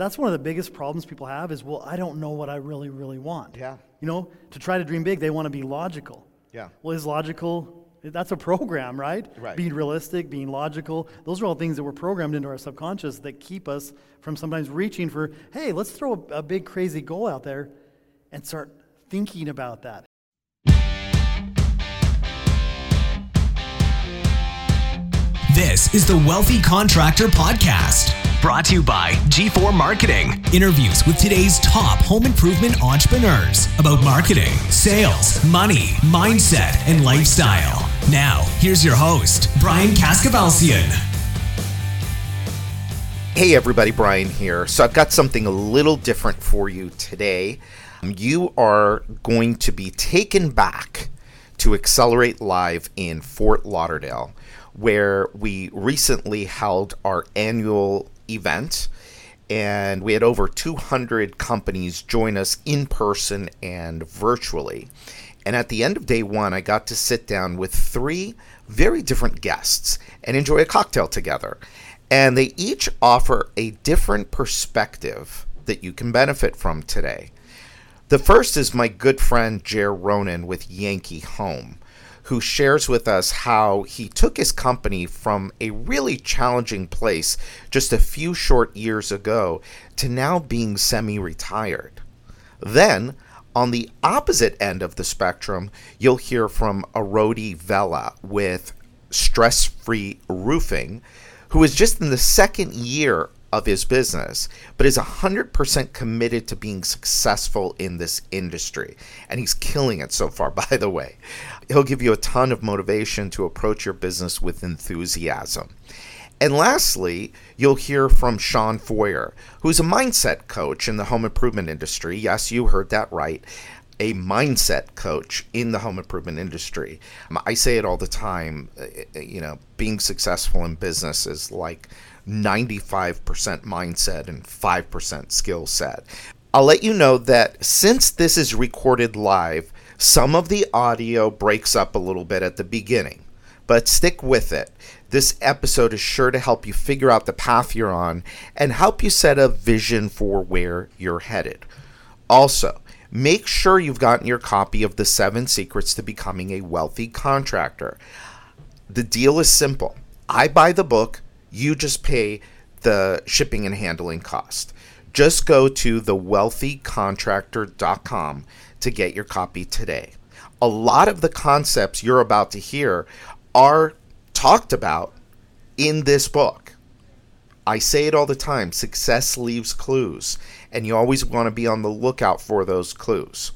That's one of the biggest problems people have is, well, I don't know what I really, really want. Yeah. You know, to try to dream big, they want to be logical. Yeah. Well, is logical, that's a program, right? Right. Being realistic, being logical. Those are all things that were programmed into our subconscious that keep us from sometimes reaching for, hey, let's throw a, a big, crazy goal out there and start thinking about that. This is the Wealthy Contractor Podcast, brought to you by G4 Marketing. Interviews with today's top home improvement entrepreneurs about marketing, sales, money, mindset, and lifestyle. Now, here's your host, Brian Kaskavalciyan. Hey everybody, Brian here. So I've got something a little different for you today. Um, you are going to be taken back to Accelerate Live in Fort Lauderdale, where we recently held our annual event. And we had over 200 companies join us in person and virtually. And at the end of day one, I got to sit down with three very different guests and enjoy a cocktail together. And they each offer a different perspective that you can benefit from today. The first is my good friend Ger Ronan with Yankee Home, who shares with us how he took his company from a really challenging place just a few short years ago to now being semi retired. Then, on the opposite end of the spectrum, you'll hear from Arodi Vela with Stress Free Roofing, who is just in the second year of his business, but is 100% committed to being successful in this industry. And he's killing it so far, by the way. He'll give you a ton of motivation to approach your business with enthusiasm. And lastly, you'll hear from Shawn Feurer, who's a mindset coach in the home improvement industry. Yes, you heard that right. A mindset coach in the home improvement industry. I say it all the time, eh, eh, you know, being successful in business is like 95% mindset and 5% skill set. I'll let you know that since this is recorded live, some of the audio breaks up a little bit at the beginning, but stick with it. This episode is sure to help you figure out the path you're on and help you set a vision for where you're headed. Also, make sure you've gotten your copy of The Seven Secrets to Becoming a Wealthy Contractor. The deal is simple I buy the book, you just pay the shipping and handling cost. Just go to thewealthycontractor.com to get your copy today. A lot of the concepts you're about to hear are talked about in this book. I say it all the time success leaves clues, and you always want to be on the lookout for those clues.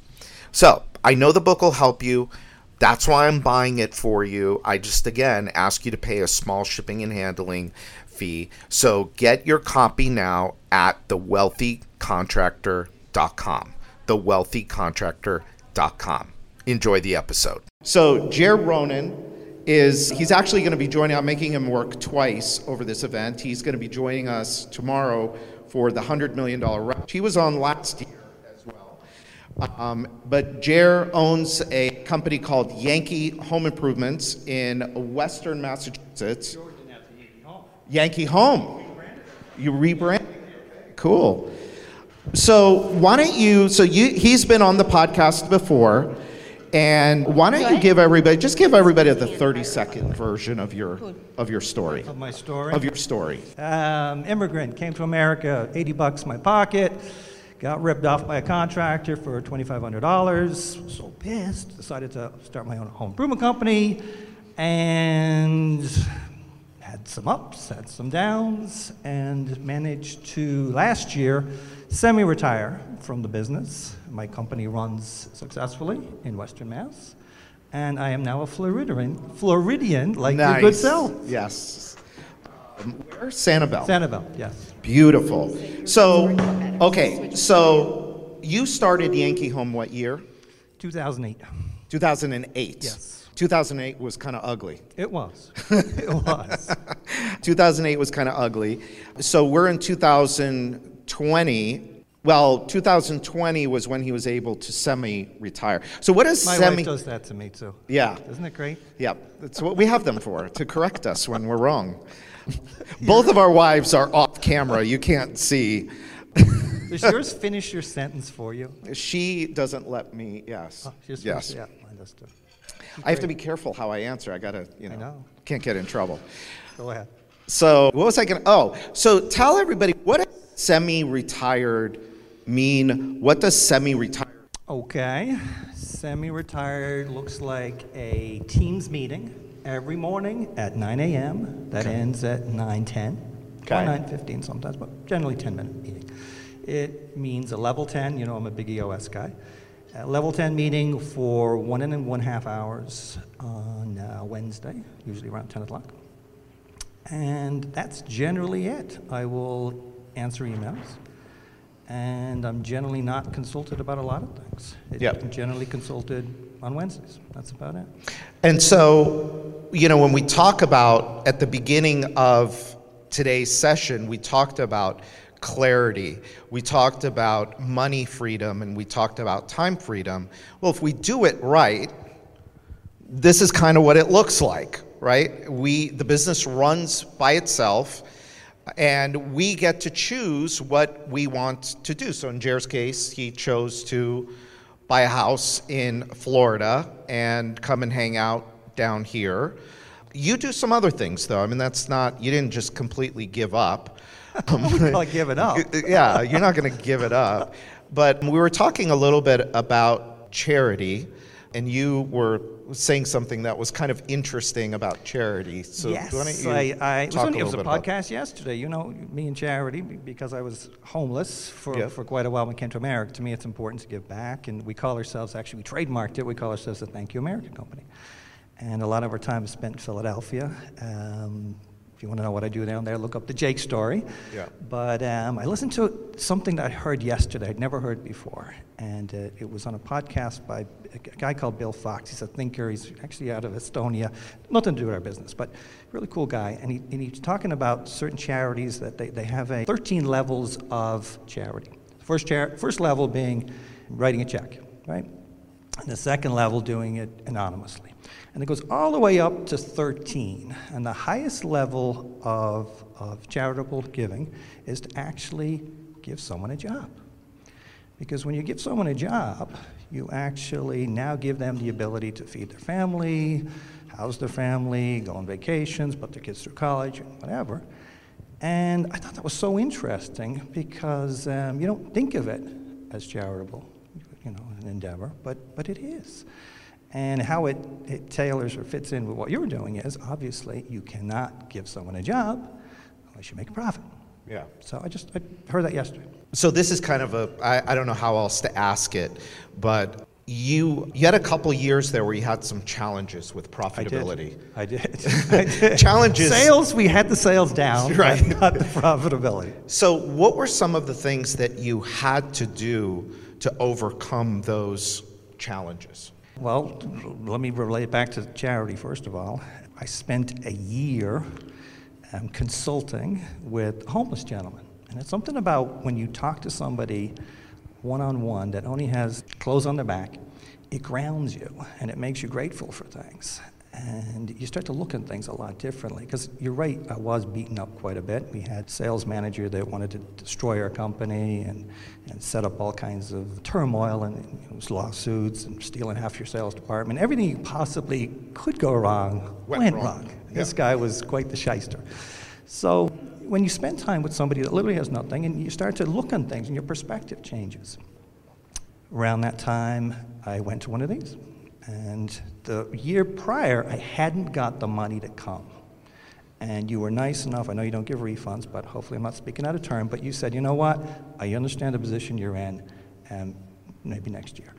So, I know the book will help you. That's why I'm buying it for you. I just, again, ask you to pay a small shipping and handling fee. So, get your copy now at thewealthycontractor.com. Thewealthycontractor.com. Enjoy the episode. So, Ger Ronan is he's actually going to be joining i'm making him work twice over this event he's going to be joining us tomorrow for the $100 million rush he was on last year um, but ger owns a company called yankee home improvements in western massachusetts. Yankee home. You rebrand cool. So why don't you so you he's been on the podcast before and why don't you give everybody just give everybody the 30 second version of your of your story. Of my story. of your story. Um, immigrant came to America, 80 bucks in my pocket, got ripped off by a contractor for $2,500. So pissed, decided to start my own home improvement company, and had some ups, had some downs, and managed to last year semi-retire from the business. My company runs successfully in Western Mass. And I am now a Floridian, Floridian like your good self. yes Um, where sanibel Sanibel, yes. beautiful so okay so you started yankee home what year 2008. 2008 Yes. 2008 was kind of ugly It was. it was. 2008 was kind of ugly. So we're in 2020. Well, 2020 was when he was able to semi-retire. So what is My semi? wife does that to me too. Yeah, Isn't it great? yeah. That's what we have them for to correct us when we're wrong. Both of our wives are off camera. You can't see. Does yours finish your sentence for you? She doesn't let me. Yes. Oh, yes. Yeah, mine does too. I have to be careful how I answer. I gotta, you know, know. can't get in trouble. Go ahead. So what was I gonna? Oh, so tell everybody what does semi-retired mean? What does semi-retired? Okay. Semi retired looks like a Teams meeting every morning at 9 a.m. That ends at 9:10 Okay. or 9:15 sometimes, but generally 10 minute meeting. It means a level 10, you know, I'm a big EOS guy. A level 10 meeting for one and one half hours on uh, Wednesday, usually around 10 o'clock. And that's generally it. I will answer emails. And I'm generally not consulted about a lot of things. It- Yep. I'm generally consulted on Wednesdays. That's about it. And so, you know, when we talk about at the beginning of today's session, we talked about clarity, we talked about money freedom, and we talked about time freedom. Well, if we do it right, this is kind of what it looks like, right? We the business runs by itself and we get to choose what we want to do. So in Jared's case, he chose to buy a house in Florida and come and hang out down here. You do some other things though. I mean that's not you didn't just completely give up. I'm not giving up. yeah, you're not going to give it up. But we were talking a little bit about charity, and you were saying something that was kind of interesting about charity. So yes, why don't you I, I it was, on- a it was a podcast yesterday. You know, me and Charity, because I was homeless for, Yeah. for quite a while when I came to America. To me, it's important to give back, and we call ourselves actually we trademarked it. We call ourselves the Thank You America Company, and a lot of our time is spent in Philadelphia. Um, you want to know what I do down there, look up the Jake story. Yeah. But um, I listened to something that I heard yesterday. I'd never heard before, and uh, it was on a podcast by a guy called Bill Fox. He's a thinker. He's actually out of Estonia. Nothing to do with our business, but really cool guy. And, he, and he's talking about certain charities that they, they have a 13 levels of charity. First, char- first level being writing a check, right? And the second level doing it anonymously. And it goes all the way up to 13. And the highest level of, of charitable giving is to actually give someone a job. Because when you give someone a job, you actually now give them the ability to feed their family, house their family, go on vacations, put their kids through college, whatever. And I thought that was so interesting because um, you don't think of it as charitable, you know, an endeavor, but, but it is. And how it, it tailors or fits in with what you're doing is obviously you cannot give someone a job unless you make a profit. Yeah. So I just I heard that yesterday. So this is kind of a I, I don't know how else to ask it, but you you had a couple years there where you had some challenges with profitability. I did. I did. Challenges. Sales, we had the sales down, Right. not the profitability. So what were some of the things that you had to do to overcome those challenges? Well, let me relate back to charity first of all. I spent a year um, consulting with homeless gentlemen. And it's something about when you talk to somebody one on one that only has clothes on their back, it grounds you and it makes you grateful for things. And you start to look at things a lot differently. Because you're right, I was beaten up quite a bit. We had sales manager that wanted to destroy our company and, and set up all kinds of turmoil and you know, lawsuits and stealing half your sales department. Everything you possibly could go wrong Went went, wrong. wrong. This guy was quite the shyster. So when you spend time with somebody that literally has nothing and you start to look on things and your perspective changes. Around that time, I went to one of these. And the year prior, I hadn't got the money to come. And you were nice enough, I know you don't give refunds, but hopefully I'm not speaking out of turn, but you said, you know what, I understand the position you're in, and maybe next year.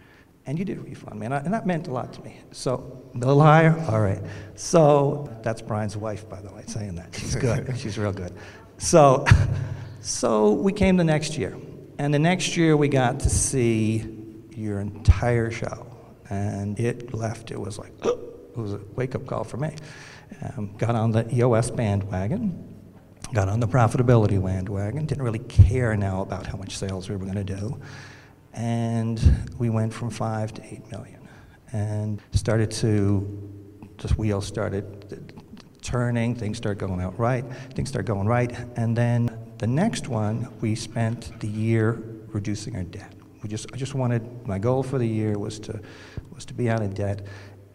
And you did refund me, and, I, and that meant a lot to me. So, the liar? All right. So, that's Brian's wife, by the way, saying that. She's good. She's real good. So, so we came the next year. And the next year, we got to see your entire show. And it left, it was like, it was a wake up call for me. Um, got on the EOS bandwagon, got on the profitability bandwagon, didn't really care now about how much sales we were going to do. And we went from five to eight million and started to, just wheels started turning, things started going out right, things started going right. And then the next one, we spent the year reducing our debt. We just, I just wanted, my goal for the year was to, was to be out of debt.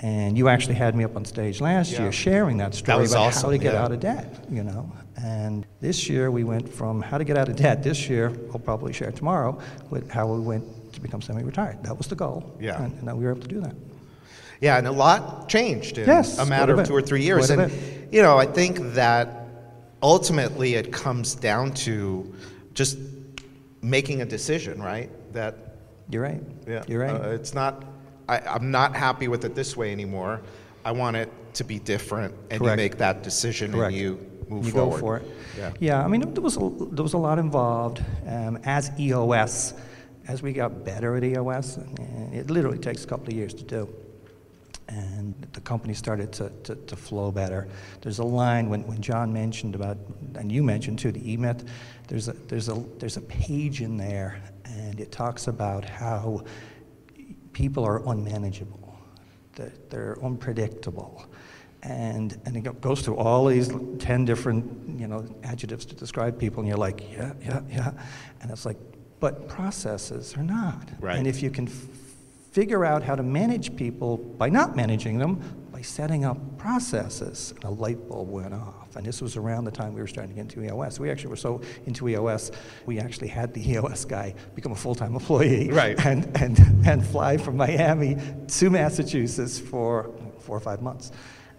And you actually had me up on stage last Yeah. year sharing that story was about awesome, how to get yeah. out of debt, you know. And this year we went from how to get out of debt. This year, I'll probably share tomorrow, with how we went to become semi-retired. That was the goal. Yeah. And, and we were able to do that. Yeah, and a lot changed in Yes, a matter of two or three years. Quite and, you know, I think that ultimately it comes down to just making a decision, right? That, You're right. yeah, You're right. uh, it's not, I, I'm not happy with it this way anymore. I want it to be different, and Correct. you make that decision Correct. and you move forward. you forward. go for it. Yeah. Yeah, I mean, there was a, there was a lot involved. Um, as EOS, as we got better at EOS, and it literally takes a couple of years to do. And the company started to, to, to flow better. There's a line when, when John mentioned about, and you mentioned too, the eMyth, there's a, there's, a, there's a page in there, and it talks about how people are unmanageable, that they're unpredictable. And, and it goes through all these 10 different, you know, adjectives to describe people, and you're like, yeah, yeah, yeah. And it's like, but processes are not. Right. And if you can f- figure out how to manage people by not managing them, by setting up processes, and a light bulb went off. And this was around the time we were starting to get into EOS. We actually were so into EOS, we actually had the EOS guy become a full-time employee Right. and, and, and fly from Miami to Massachusetts for four or five months.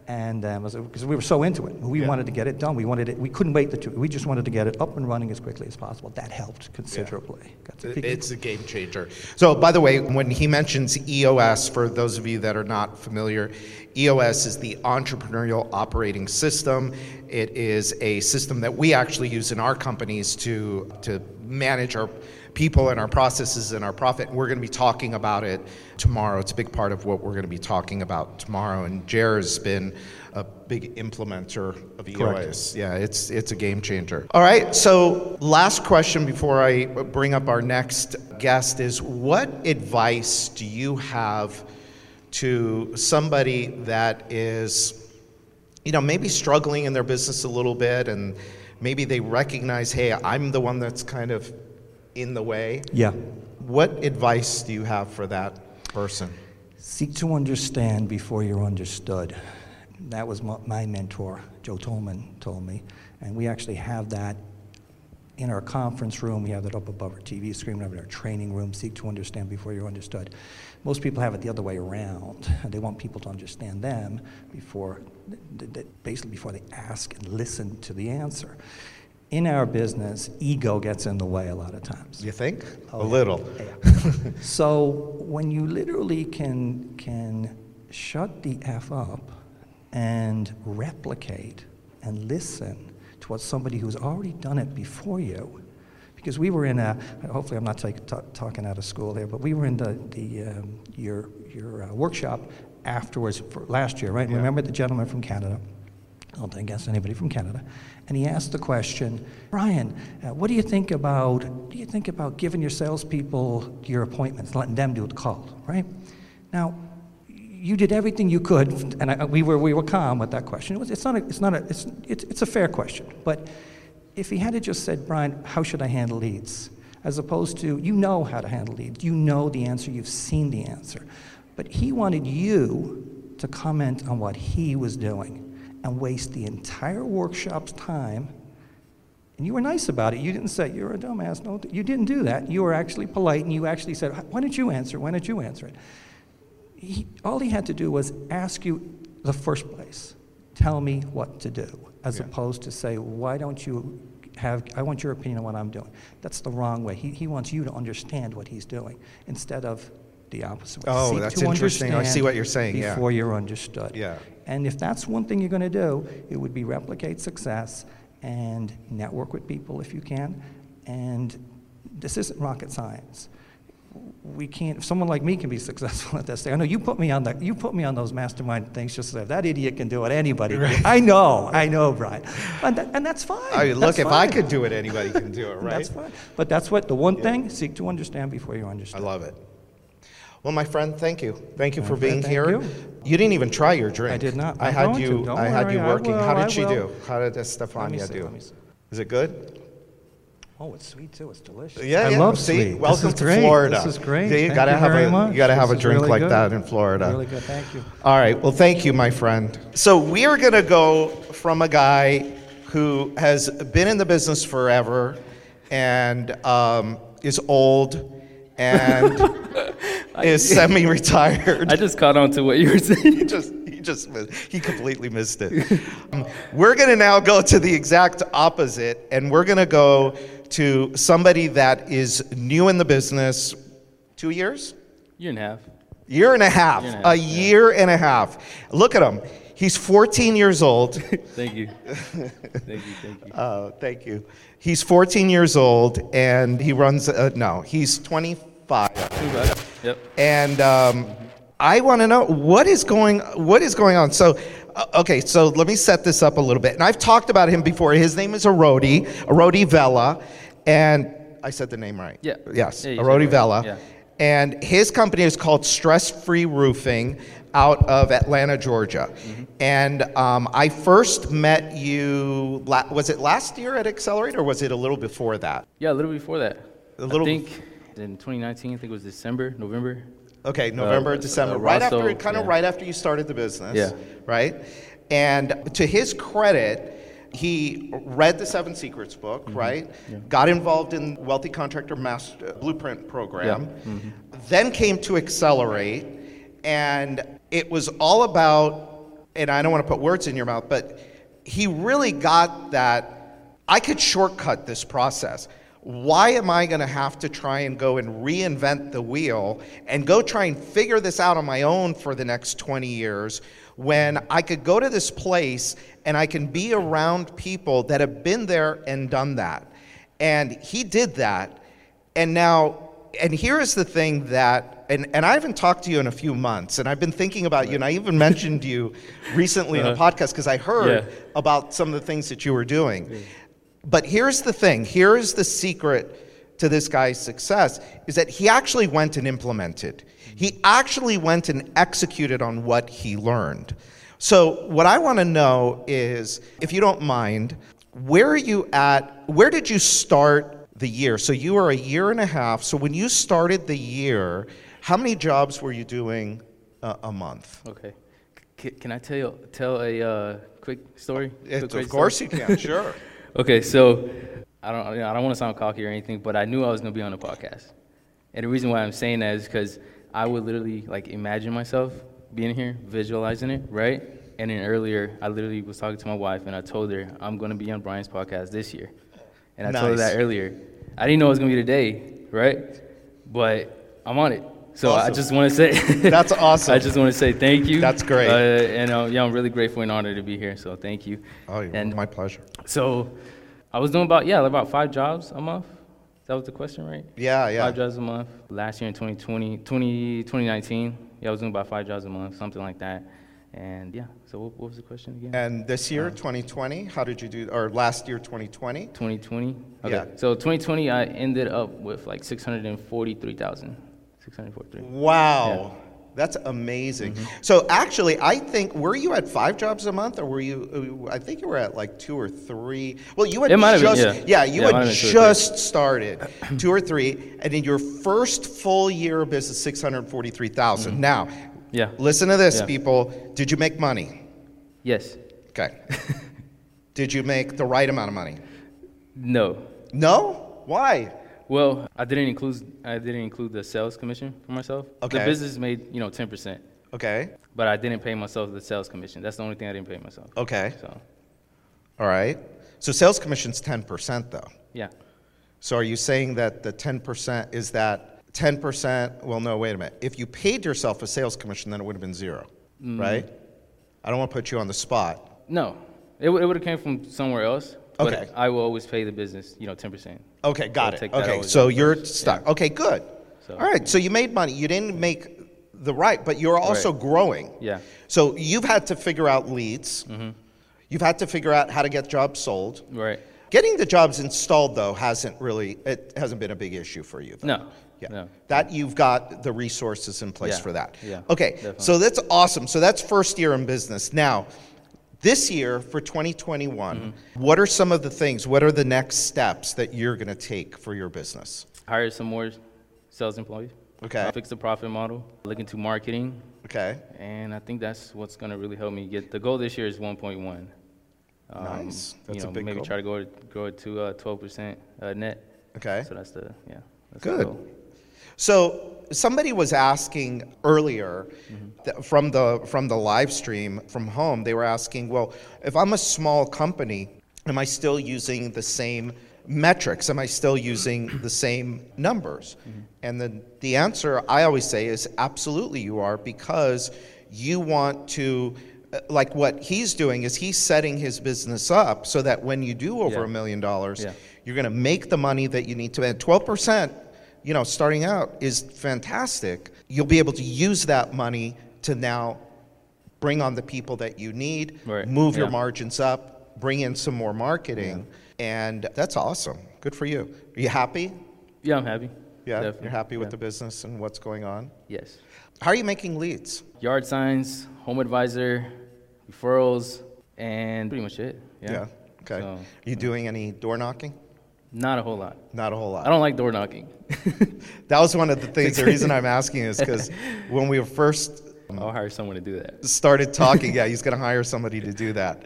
And um, because we were so into it, we Yeah. wanted to get it done. We wanted it. We couldn't wait the two. We just wanted to get it up and running as quickly as possible. That helped considerably. To It's a game changer. So, by the way, when he mentions EOS, for those of you that are not familiar, EOS is the Entrepreneurial Operating System. It is a system that we actually use in our companies to, to manage our people and our processes and our profit. We're going to be talking about it tomorrow. It's a big part of what we're going to be talking about tomorrow. And Ger has been a big implementer of EOS. Yeah, it's it's a game changer. All right, so last question before I bring up our next guest is what advice do you have to somebody that is you know, maybe struggling in their business a little bit and maybe they recognize, "Hey, I'm the one that's kind of in the way." yeah. What advice do you have for that person? Seek to understand before you're understood. That was my, my mentor, Joe Tolman, told me. And we actually have that in our conference room. We have that up above our TV screen. We have it in our training room. Seek to understand before you're understood. Most people have it the other way around. They want people to understand them before, basically before they ask and listen to the answer. In our business, ego gets in the way a lot of times. You think? Oh, a yeah. little. So when you literally can can shut the f up and replicate and listen to what somebody who's already done it before you, because we were in a hopefully I'm not take, ta- talking out of school there, but we were in the the um, your your uh, workshop afterwards for last year, right? Yeah. Remember the gentleman from Canada? I don't think against anybody from Canada. And he asked the question, Brian, uh, what do you think about, do you think about giving your salespeople your appointments, letting them do the call, right? Now, you did everything you could, and I, we, were, we were calm with that question. It was, it's, not a, it's, not a, it's, it's, it's a fair question. But if he had just said, Brian, how should I handle leads? As opposed to, you know how to handle leads, you know the answer, you've seen the answer. But he wanted you to comment on what he was doing and waste the entire workshop's time. And you were nice about it. You didn't say, You're a dumbass. No, you didn't do that. You were actually polite and you actually said, Why don't you answer? Why don't you answer it? He, all he had to do was ask you the first place, tell me what to do, as Yeah. opposed to say, Why don't you have, I want your opinion on what I'm doing. That's the wrong way. He, he wants you to understand what he's doing instead of the opposite way. Oh, Seek that's interesting. I see what you're saying, yeah. Before you're understood. Yeah. And if that's one thing you're going to do, it would be replicate success and network with people if you can. And this isn't rocket science. We can't. If someone like me can be successful at this thing, I know you put me on that. You put me on those mastermind things. Just say that idiot can do it, anybody. Can. I know. I know, Brian. And, that, and that's fine. I mean, look, That's if I fine. could do it, anybody can do it, right? That's fine. But that's what the one thing: seek to understand before you understand. I love it. Well, my friend, thank you. Thank you for friend, being here. you. You didn't even try your drink. I did not. I I'm had you. I had worry, you working. will, How I did she do? How did Let me Stefania see, do? Is it good? Oh, it's sweet too. It's delicious. Yeah, I yeah. love See, sweet. welcome to great. Florida. This is great. Yeah, you Thank gotta you have a- you gotta have This a drink really like good. that in Florida. Really good. Thank you. All right. Well, thank you, my friend. So we are going to go from a guy who has been in the business forever and um, is old and is semi-retired. I just caught on to what you were saying. he just he just he completely missed it. Um, we're going to now go to the exact opposite, and we're going to go to somebody that is new in the business. Two years. Year and a half. Year and a half. Year and a a half, yeah. year and a half. Look at him. He's 14 years old. Thank you. thank you. Thank you. Uh, thank you. He's 14 years old and he runs, uh, no, he's 25. Yep. And um, I want to know what is going what is going on. So, uh, okay, so let me set this up a little bit. And I've talked about him before. His name is Arodi, Arodi Vela, and I said the name right. Yeah. Yes, Yeah, Arodi. Vela. Yeah. And his company is called Stress Free Roofing out of Atlanta, Georgia. Mm-hmm. And um, I first met you, la- was it last year at Accelerate or was it a little before that? Yeah, a little before that. A little I think in 2019, I think it was December, November. Okay, November, uh, December, uh, right Rosso, after, kind of yeah. right after you started the business. Yeah. Right? And to his credit, he read the Seven Secrets book, Mm-hmm. right? Got involved in Wealthy Contractor Master Blueprint program, Mm-hmm. then came to Accelerate, and it was all about, and I don't want to put words in your mouth, but he really got that I could shortcut this process. Why am I going to have to try and go and reinvent the wheel and go try and figure this out on my own for the next 20 years when I could go to this place and I can be around people that have been there and done that? And he did that. And now, and here is the thing that, and, and I haven't talked to you in a few months, and I've been thinking about you, and I even mentioned you recently in a uh-huh. podcast because I heard Yeah. about some of the things that you were doing. But here's the thing here is the secret to this guy's success is that he actually went and implemented. He actually went and executed on what he learned. So, what I want to know is if you don't mind, where are you at? Where did you start the year? So, you were a year and a half. So, when you started the year, how many jobs were you doing a, a month? Okay. C- can I tell you, tell a uh, quick story? Quick, quick of course story? you can, sure. Okay, so I don't, you know, I don't want to sound cocky or anything, but I knew I was gonna be on the podcast, and the reason why I'm saying that is because I would literally like imagine myself being here, visualizing it, right? And then earlier, I literally was talking to my wife, and I told her I'm gonna be on Brian's podcast this year, and I told her that earlier. I didn't know it was gonna be today, right? But I'm on it. So I just want to say That's awesome. I just want to say thank you. That's great. Uh, and uh, yeah, I'm really grateful and honored to be here. So thank you. Oh, and my pleasure. so I was doing about, yeah, about five jobs a month. That was the question, right? Yeah, yeah. Five jobs a month. Last year in 2020, 20, 2019, yeah, I was doing about five jobs a month, something like that. And yeah, so what, what was the question again? And this year, 2020, how did you do? Or last year, 2020? 2020? Okay. Yeah. So 2020, I ended up with like 643,000. 643. Wow. That's amazing. Mm-hmm. So actually, I think were you at five jobs a month, or were you? I think you were at like two or three. Well, you had have been, just yeah. you Yeah, had just started two or three, and in your first full year of business, six hundred forty-three Now, Mm-hmm. Yeah. listen to this, Yeah. people. Did you make money? Yes. Okay. Did you make the right amount of money? No. No. Why? Well, I didn't include I didn't include the sales commission for myself. Okay. The business made, you know, 10%, Okay. but I didn't pay myself the sales commission. That's the only thing I didn't pay myself. Okay. So, All right. So sales commission's ten percent, though. yeah. So are you saying that the 10% is that 10%? Well, no, wait a minute. If you paid yourself a sales commission, then it would have been zero, Mm. right? I don't want to put you on the spot. No. It, it would have came from somewhere else. But Okay. I will always pay the business, you know, 10%. Okay, got I'll it. Okay, so you're first. stuck. Yeah. Okay, good. So- All right, so you made money. You didn't make the right, but you're also Right. growing. Yeah. So you've had to figure out leads. Mm-hmm. You've had to figure out how to get jobs sold. Right. Getting the jobs installed, though, hasn't really it hasn't been a big issue for you. though. No, Yeah. no. That you've got the resources in place Yeah, for that. yeah, Okay. definitely. So that's awesome. So that's first year in business. Now, This year for 2021, what are some of the things, what are the next steps that you're going to take for your business? Hire some more sales employees. Okay. Fix the profit model. Look into marketing. Okay. And I think that's what's going to really help me get the goal this year is 1.1. Um, Nice. That's you a know, big maybe goal. try to go grow it to uh, 12% uh, net. Okay. So that's the yeah. That's the Good. goal. So somebody was asking earlier th- from the from the live stream from home. They were asking, well, if I'm a small company, am I still using the same metrics? Am I still using the same numbers? And the the answer I always say is absolutely you are because you want to. uh, Like what he's doing is he's setting his business up so that when you do over Yeah. a million dollars, Yeah. you're going to make the money that you need to. And 12%, you know, starting out is fantastic. You'll be able to use that money to now bring on the people that you need, Right. move your margins up, bring in some more marketing, and that's awesome. Good for you. Are you happy? Yeah, I'm happy. Yeah, Definitely. you're happy with Yeah. the business and what's going on. Yes. How are you making leads? Yard signs, home advisor, referrals, and pretty much it. Yeah. Okay. So, Are you doing any door knocking? Not a whole lot. Not a whole lot. I don't like door knocking. That was one of the things. The reason I'm asking is because when we were first I'll hire someone to do that. started talking, yeah, he's going to hire somebody to do that.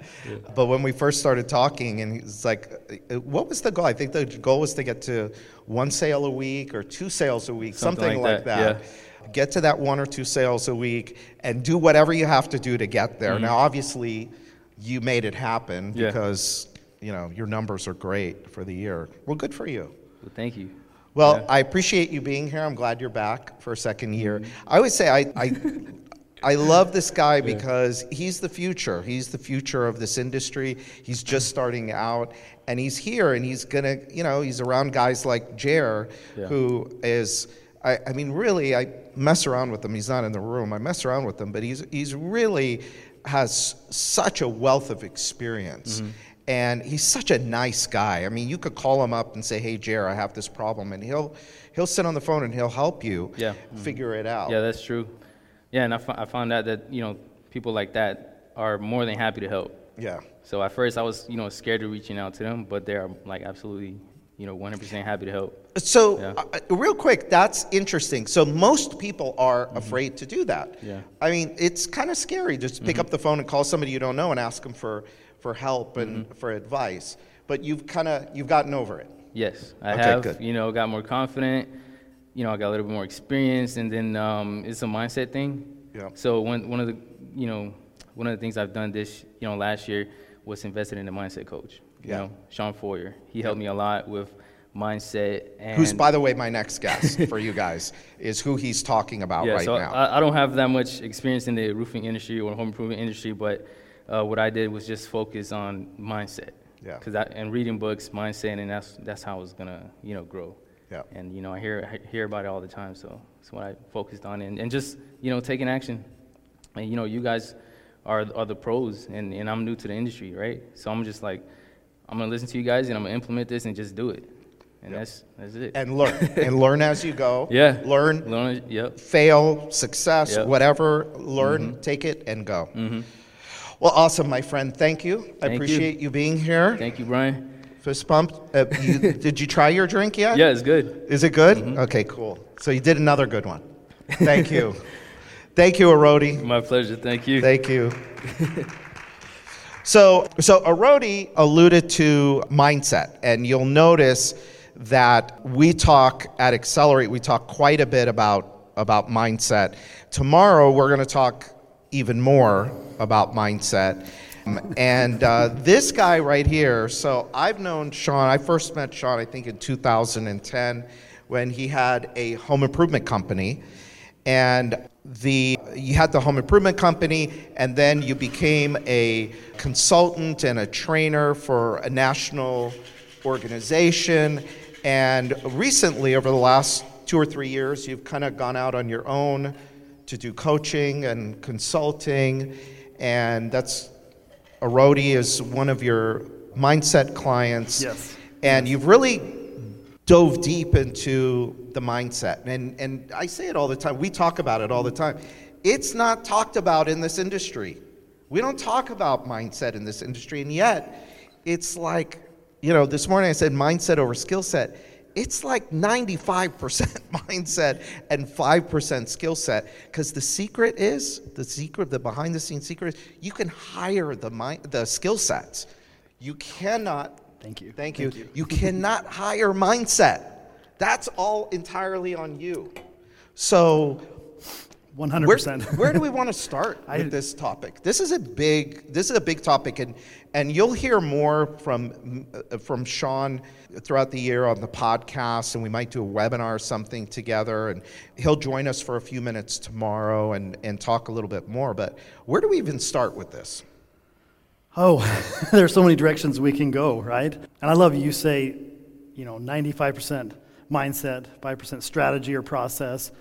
But when we first started talking, and he's like, uh, "What was the goal?" I think the goal was to get to one sale a week or two sales a week, something, Something like, like that. that, Get to that one or two sales a week, and do whatever you have to do to get there. Now, obviously, you made it happen Mm-hmm. Yeah. because you know your numbers are great for the year. Well, good for you. Well, thank you. Well, Yeah. I appreciate you being here. I'm glad you're back for a second year. I always say I, I, I love this guy because he's the future. He's the future of this industry. He's just starting out, and he's here, and he's gonna, you know, he's around guys like Ger, Yeah. who is. I, I mean, really, I mess around with him. He's not in the room. I mess around with him, but he's he's really has such a wealth of experience. Mm-hmm. And he's such a nice guy. I mean, you could call him up and say, "Hey, Ger, I have this problem," and he'll he'll sit on the phone and he'll help you Yeah. figure it out. Yeah, that's true. Yeah, and I, I found out that you know people like that are more than happy to help. Yeah. So at first I was you know scared of reaching out to them, but they're like absolutely you know 100% happy to help. So, Yeah. uh, uh, real quick, that's interesting. So, most people are afraid to do that. Mm-hmm. Yeah. Mm-hmm. I mean, it's kind of scary just pick up the phone and call somebody you don't know and ask them for, for help and Mm-hmm. for advice. But you've kind of you've gotten over it. Yes, I Okay, have. good. You know, got more confident. You know, I got a little bit more experience, and then um, it's a mindset thing. Yeah. So one one of the you know one of the things I've done this you know last year was invested in a mindset coach. You Yeah. know, Shawn Feurer. He helped me a lot with mindset and Who's, by the way, my next guest for you guys is who he's talking about yeah, right so now. I, I don't have that much experience in the roofing industry or home improvement industry, but uh, what I did was just focus on mindset. Yeah. Cause I, and reading books, mindset, and that's that's how I was gonna you know grow. Yeah. And you know I hear I hear about it all the time, so that's what I focused on, and, and just you know taking action. And you know you guys are are the pros, and, and I'm new to the industry, right? So I'm just like I'm gonna listen to you guys, and I'm gonna implement this and just do it, and that's that's it. and learn and learn as you go. yeah. Learn, Learn. Yep. fail, success, Yep. Mm-hmm. whatever. Learn, take it, and go. Well, awesome, my friend. Thank you. I Thank you. appreciate you. being here. Thank you, Brian. Fist bump. Uh, you, did you try your drink yet? Yeah, it's good. Is it good? Mm-hmm. Okay, cool. So you did another good one. Thank you. Thank you, Arodi. My pleasure. Thank you. Thank you. so, so Arodi alluded to mindset, and you'll notice that we talk at Accelerate. We talk quite a bit about about mindset. Tomorrow, we're going to talk even more about mindset. And uh, this guy right here. So I've known Shawn. I first met Shawn, I think, in 2010, when he had a home improvement company and the you had the home improvement company and then you became a consultant and a trainer for a national organization and recently over the last two or three years you've kind of gone out on your own to do coaching and consulting and that's Arodi is one of your mindset clients Yes. and you've really dove deep into the mindset. And, and I say it all the time, we talk about it all the time. It's not talked about in this industry. We don't talk about mindset in this industry, and yet it's like, you know, this morning I said mindset over skill set. It's like 95% mindset and 5% skill set. Because the secret is, the secret, the behind the scenes secret is, you can hire the, mind, the skill sets. You cannot, Thank you. thank you, you cannot hire mindset. That's all entirely on you. So, 100%. where do we want to start I- with this topic? This is a big this is a big topic, and and you'll hear more from uh, from Shawn throughout the year on the podcast, and we might do a webinar or something together, and he'll join us for a few minutes tomorrow and and talk a little bit more. But where do we even start with this? Oh, there's so many directions we can go, right? And I love you say, you know, 95% mindset, 5% strategy or process.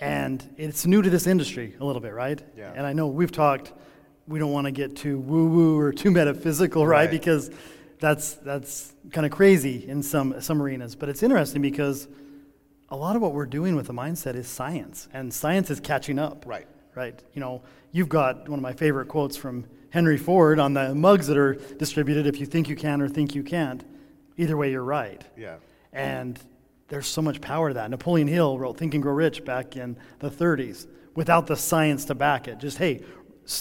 And it's new to this industry a little bit, right? Yeah. And I know we've talked, we don't want to get too woo woo or too metaphysical, right? Right. Because that's, that's kind of crazy in some, some arenas. But it's interesting because a lot of what we're doing with the mindset is science, and science is catching up Right. right? You know, you've got one of my favorite quotes from Henry Ford on the mugs that are distributed if you think you can or think you can't, either way, you're right. Yeah. And there's so much power to that. Napoleon Hill wrote Think and Grow Rich back in the 30s without the science to back it. Just, hey,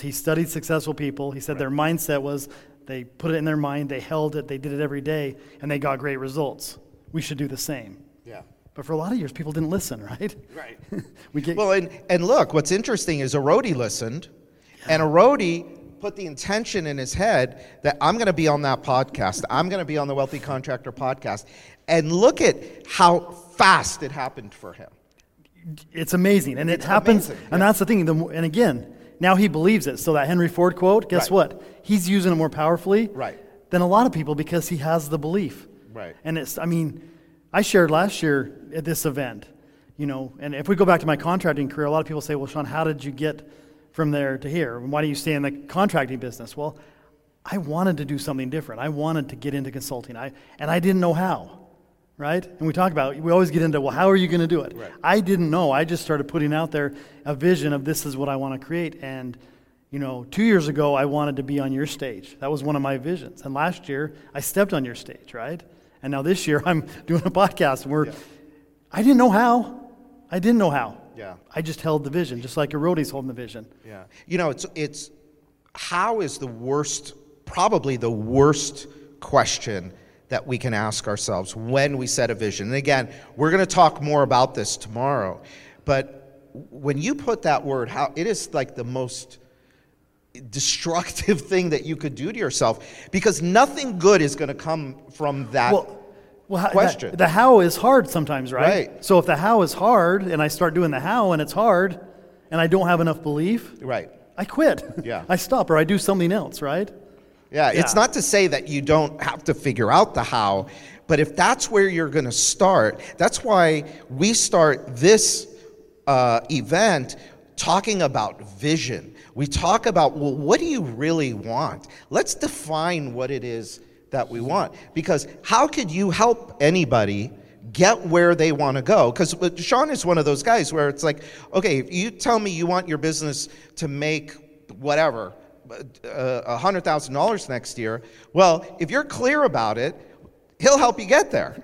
he studied successful people. He said their mindset was they put it in their mind, they held it, they did it every day, and they got great results. We should do the same. Yeah. But for a lot of years, people didn't listen, right? Right. we get, Well, and, and look, what's interesting is Arodi listened, and Arodi put the intention in his head that I'm going to be on that podcast. I'm going to be on the Wealthy Contractor podcast. And look at how fast it happened for him. It's amazing, and it happens. amazing, And that's the thing. The, and again, now he believes it. So that Henry Ford quote, guess Right. what? He's using it more powerfully Right. than a lot of people because he has the belief. Right. And it's. I mean, I shared last year at this event, you know. And if we go back to my contracting career, a lot of people say, "Well, Shawn, how did you get from there to here? Why do you stay in the contracting business?" Well, I wanted to do something different. I wanted to get into consulting. I and I didn't know how right? And we talk about, we always get into, well, how are you going to do it? Right. I didn't know. I just started putting out there a vision of this is what I want to create. And, you know, two years ago, I wanted to be on your stage. That was one of my visions. And last year, I stepped on your stage, right? And now this year, I'm doing a podcast. And we're, Yeah. I didn't know how. I didn't know how. Yeah. I just held the vision, just like Arodi's holding the vision. Yeah. You know, it's it's how is the worst probably the worst question that we can ask ourselves when we set a vision. And again, we're going to talk more about this tomorrow. But when you put that word how it is like the most destructive thing that you could do to yourself because nothing good is going to come from that Well, well, how- question. The, the how is hard sometimes, right? Right. So if the how is hard and I start doing the how and it's hard and I don't have enough belief, right. I quit. Yeah. I stop or I do something else, right? Yeah, it's not to say that you don't have to figure out the how, but if that's where you're going to start, that's why we start this uh, event talking about vision. We talk about, well, what do you really want? Let's define what it is that we want. Because how could you help anybody get where they want to go? Because Shawn is one of those guys where it's like, okay, if you tell me you want your business to make whatever, Uh, $100,000 next year, well, if you're clear about it, he'll help you get there.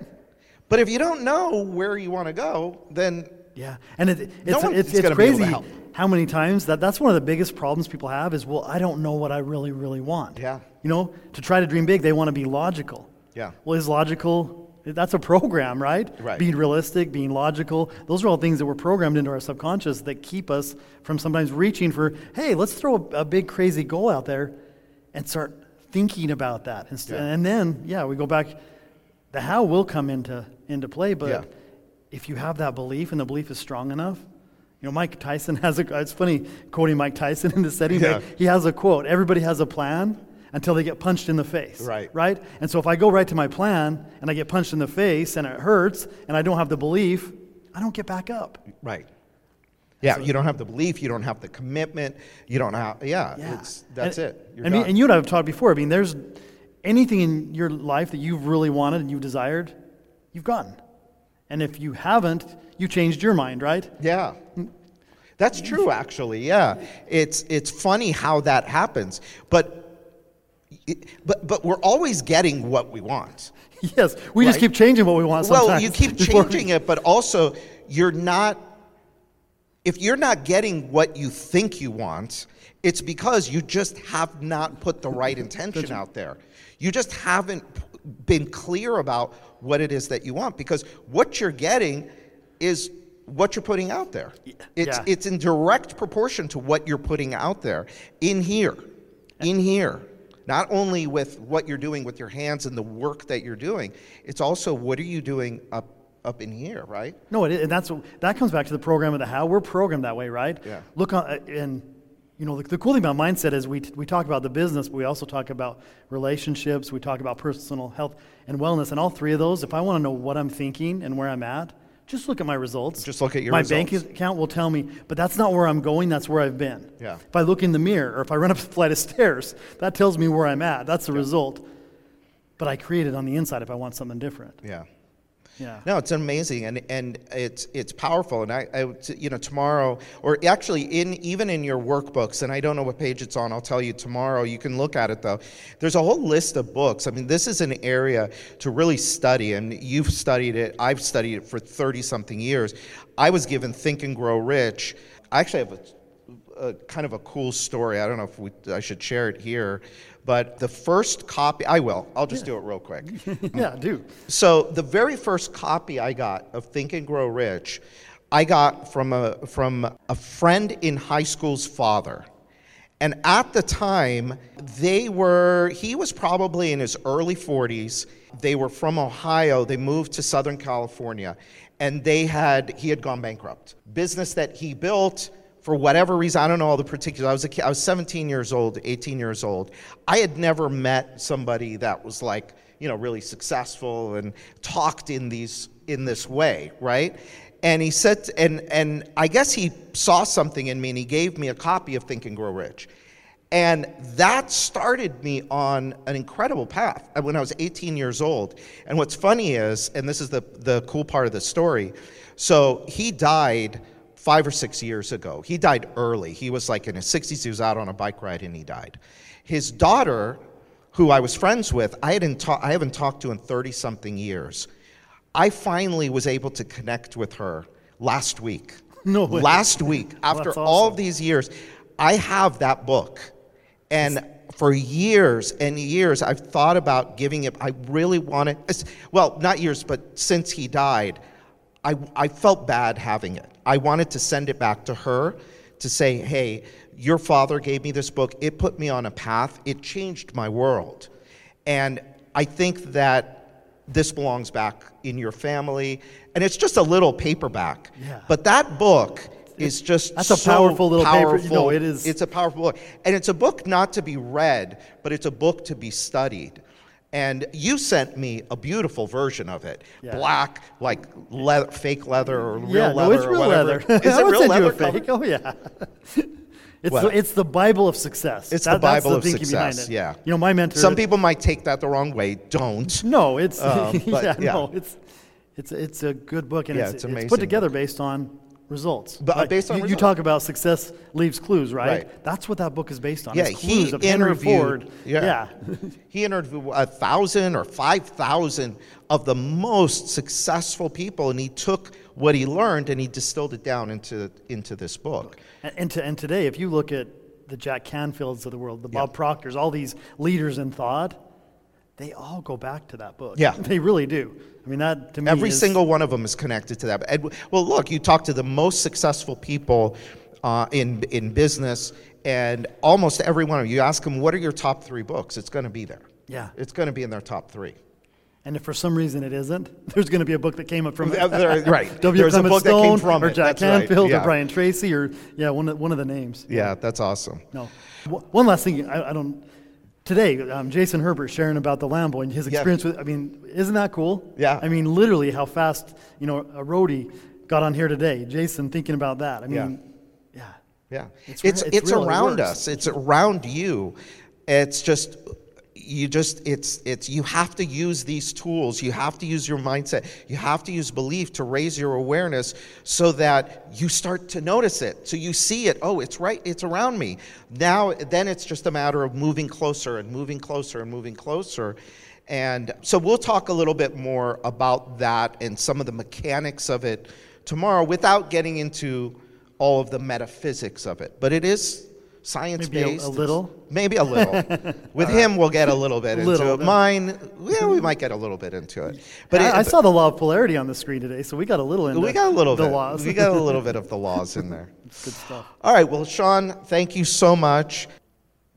But if you don't know where you want to go, then Yeah. And it, it's, one it's, it's gonna be able to crazy how many times that that's one of the biggest problems people have is, well, I don't know what I really, really want. Yeah. You know, to try to dream big, they want to be logical. Yeah. Well, is logical, that's a program, right? Right. Being realistic, being logical. Those are all things that were programmed into our subconscious that keep us from sometimes reaching for, hey, let's throw a, a big, crazy goal out there and start thinking about that. And, st- Yeah. and then, yeah, we go back, the how will come into, into play, but Yeah. if you have that belief and the belief is strong enough, you know, Mike Tyson has a, it's funny quoting Mike Tyson in this setting, Yeah. but he has a quote everybody has a plan until they get punched in the face. Right. Right? And so if I go right to my plan and I get punched in the face and it hurts and I don't have the belief, I don't get back up. right. Yeah, you don't have the belief, you don't have the commitment, you don't have, yeah, Yeah. it's, that's and, it. You're and, me- and you and I have talked before. I mean, there's anything in your life that you've really wanted and you've desired, you've gotten. And if you haven't, you changed your mind, right? Yeah. That's true, actually. Yeah, it's it's funny how that happens, but but but we're always getting what we want. Yes, we just keep changing what we want sometimes. Well, you keep we- changing it, but also you're not. If you're not getting what you think you want, it's because you just have not put the right intention out there. You just haven't been clear about what it is that you want because what you're getting is what you're putting out there. It's yeah. it's in direct proportion to what you're putting out there in here. In here. Not only with what you're doing with your hands and the work that you're doing, it's also what are you doing up up in here, right? No, it, and that's that comes back to the program of the how. We're programmed that way, right? Yeah. Look on and you know the, the cool thing about mindset is we we talk about the business, but we also talk about relationships. We talk about personal health and wellness, and all three of those. If I want to know what I'm thinking and where I'm at, just look at my results. Just look at your my results. bank account will tell me, but that's not where I'm going. That's where I've been. Yeah. If I look in the mirror or if I run up a flight of stairs, that tells me where I'm at. That's the result. But I create it on the inside if I want something different. Yeah. Yeah. No, it's amazing, and and it's it's powerful. And I, I, you know, tomorrow, or actually, in even in your workbooks, and I don't know what page it's on. I'll tell you tomorrow. You can look at it though. There's a whole list of books. I mean, this is an area to really study, and you've studied it. I've studied it for thirty something years. I was given Think and Grow Rich. I actually have a, a kind of a cool story. I don't know if we, I should share it here, but the first copy, I will. I'll just do it real quick. yeah, do. So the very first copy I got of Think and Grow Rich, I got from a from a friend in high school's father. And at the time, they were he was probably in his early 40s. They were from Ohio. They moved to Southern California and they had he had gone bankrupt. Business that he built for whatever reason, I don't know all the particulars. I was a kid, I was 17 years old, 18 years old. I had never met somebody that was like, you know, really successful and talked in these in this way, right? And he said, and and I guess he saw something in me, and he gave me a copy of Think and Grow Rich. And that started me on an incredible path uh, when I was 18 years old. And what's funny is, and this is the, the cool part of the story, so he died five or six years ago. He died early. He was like in his 60s, he was out on a bike ride and he died. His daughter, who I was friends with, I, hadn't ta- I haven't talked to in 30 something years. I finally was able to connect with her last week. No way. Last week, after That's all these years, I have that book. And for years and years, I've thought about giving it. I really wanted, well, not years, but since he died, I, I felt bad having it. I wanted to send it back to her to say, hey, your father gave me this book. It put me on a path, it changed my world. And I think that this belongs back in your family. And it's just a little paperback. Yeah. But that book is just That's a so powerful little paper. powerful. No, it is. It's a powerful book. And it's a book not to be read, but it's a book to be studied. And you sent me a beautiful version of it, Yeah. black, like leather, fake leather or real yeah, leather no, it's or real whatever. leather. Is it real leather? fake. Oh yeah. It's Well- the, it's the Bible of success. It's That- the Bible that's of success. Yeah. You know, my mentor. Some people might take that the wrong way. Don't. No, it's Um, but, yeah, yeah. no, it's it's it's a good book and Yeah, it's, it's it's, put together book. based on results. But, uh, Like, based on you, you talk about success leaves clues, right? Right. That's what that book is based on. Yeah, it's he clues of Henry interviewed- Ford. yeah. He interviewed a thousand or five thousand of the most successful people, and he took what he learned and he distilled it down into into this book. And, and, to, and today, if you look at the Jack Canfields of the world, the Bob Proctors, all these leaders in thought, they all go back to that book. Yeah. They really do. I mean, that to me Every is- single one of them is connected to that. And, well, look, you talk to the most successful people uh, in in business, and almost every one of you, you ask them, "What are your top three books?" It's going to be there. Yeah. it's going to be in their top three. And if for some reason it isn't, there's going to be a book that came up from right. W. There's a Clement book that came Stone from or. Jack That's right. Canfield Yeah. or Brian Tracy or yeah, one of, one of the names. Yeah, that's awesome. No. One last thing, I, I don't. Today, um, Jason Herbert sharing about the Lambo and his Yeah. experience with. I mean, isn't that cool? Yeah. I mean, literally, how fast you know Arodi got on here today. Jason thinking about that. I mean, yeah. Yeah, It's it's it's, it's real, it around us. It's around you. It's just you just it's it's you have to use these tools. You have to use your mindset. You have to use belief to raise your awareness so that you start to notice it. So you see it oh it's right it's around me. Now then it's just a matter of moving closer and moving closer and moving closer. And so we'll talk a little bit more about that and some of the mechanics of it tomorrow without getting into all of the metaphysics of it. But it is science Maybe a- based a little? Maybe a little. With him, we'll get a little bit into Little, it. Mine, yeah, we might get a little bit into it. But I, it- I saw the law of polarity on the screen today, so we got a little into we got a little the bit. laws. We got a little bit of the laws in there. Good stuff. All right. Well, Shawn, thank you so much.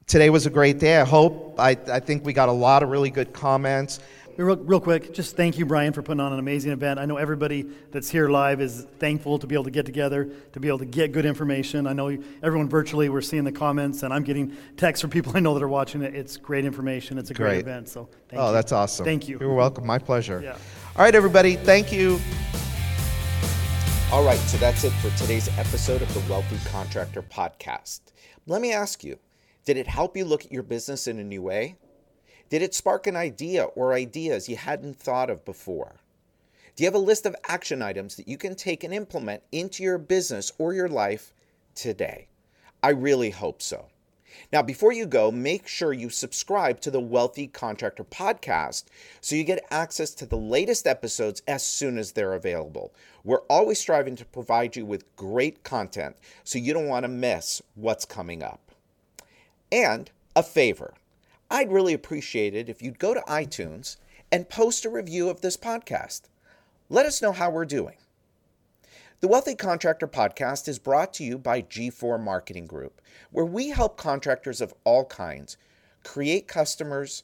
Today was a great day. I hope. I, I think we got a lot of really good comments. Real, real quick, just thank you, Brian, for putting on an amazing event. I know everybody that's here live is thankful to be able to get together, to be able to get good information. I know everyone virtually, we're seeing the comments, and I'm getting texts from people I know that are watching it. It's great information. It's a great, Great. event. So thank oh, you. that's awesome. Thank you. You're welcome. My pleasure. Yeah. All right, everybody. Thank you. All right, so that's it for today's episode of the Wealthy Contractor Podcast. Let me ask you did it help you look at your business in a new way? Did it spark an idea or ideas you hadn't thought of before? Do you have a list of action items that you can take and implement into your business or your life today? I really hope so. Now, before you go, make sure you subscribe to the Wealthy Contractor Podcast so you get access to the latest episodes as soon as they're available. We're always striving to provide you with great content so you don't want to miss what's coming up. And a favor I'd really appreciate it if you'd go to iTunes and post a review of this podcast. Let us know how we're doing. The Wealthy Contractor Podcast is brought to you by G4 Marketing Group, where we help contractors of all kinds create customers,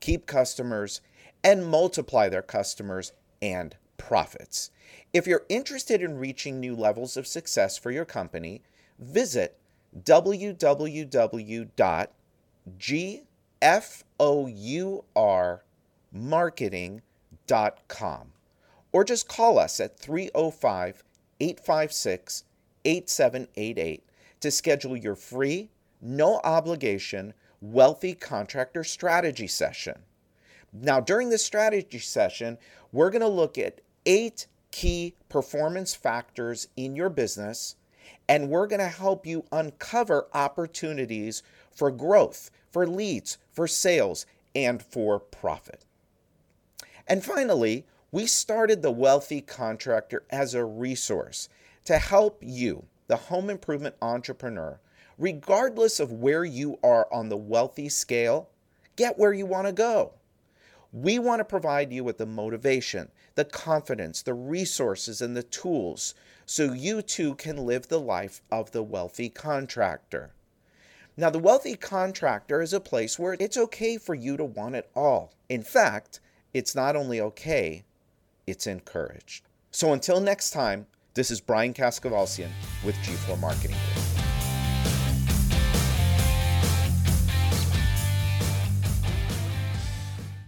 keep customers, and multiply their customers and profits. If you're interested in reaching new levels of success for your company, visit www.gfourmarketing.com or just call us at 305 856 8788 to schedule your free, no obligation, wealthy contractor strategy session. Now, during this strategy session, we're going to look at eight key performance factors in your business, and we're going to help you uncover opportunities for growth, for leads, for sales, and for profit. And finally, we started the Wealthy Contractor as a resource to help you, the home improvement entrepreneur, regardless of where you are on the wealthy scale, get where you want to go. We want to provide you with the motivation, the confidence, the resources, and the tools so you too can live the life of the wealthy contractor. Now, the wealthy contractor is a place where it's okay for you to want it all. In fact, it's not only okay, it's encouraged. So until next time, this is Brian Kaskavalciyan with G4 Marketing.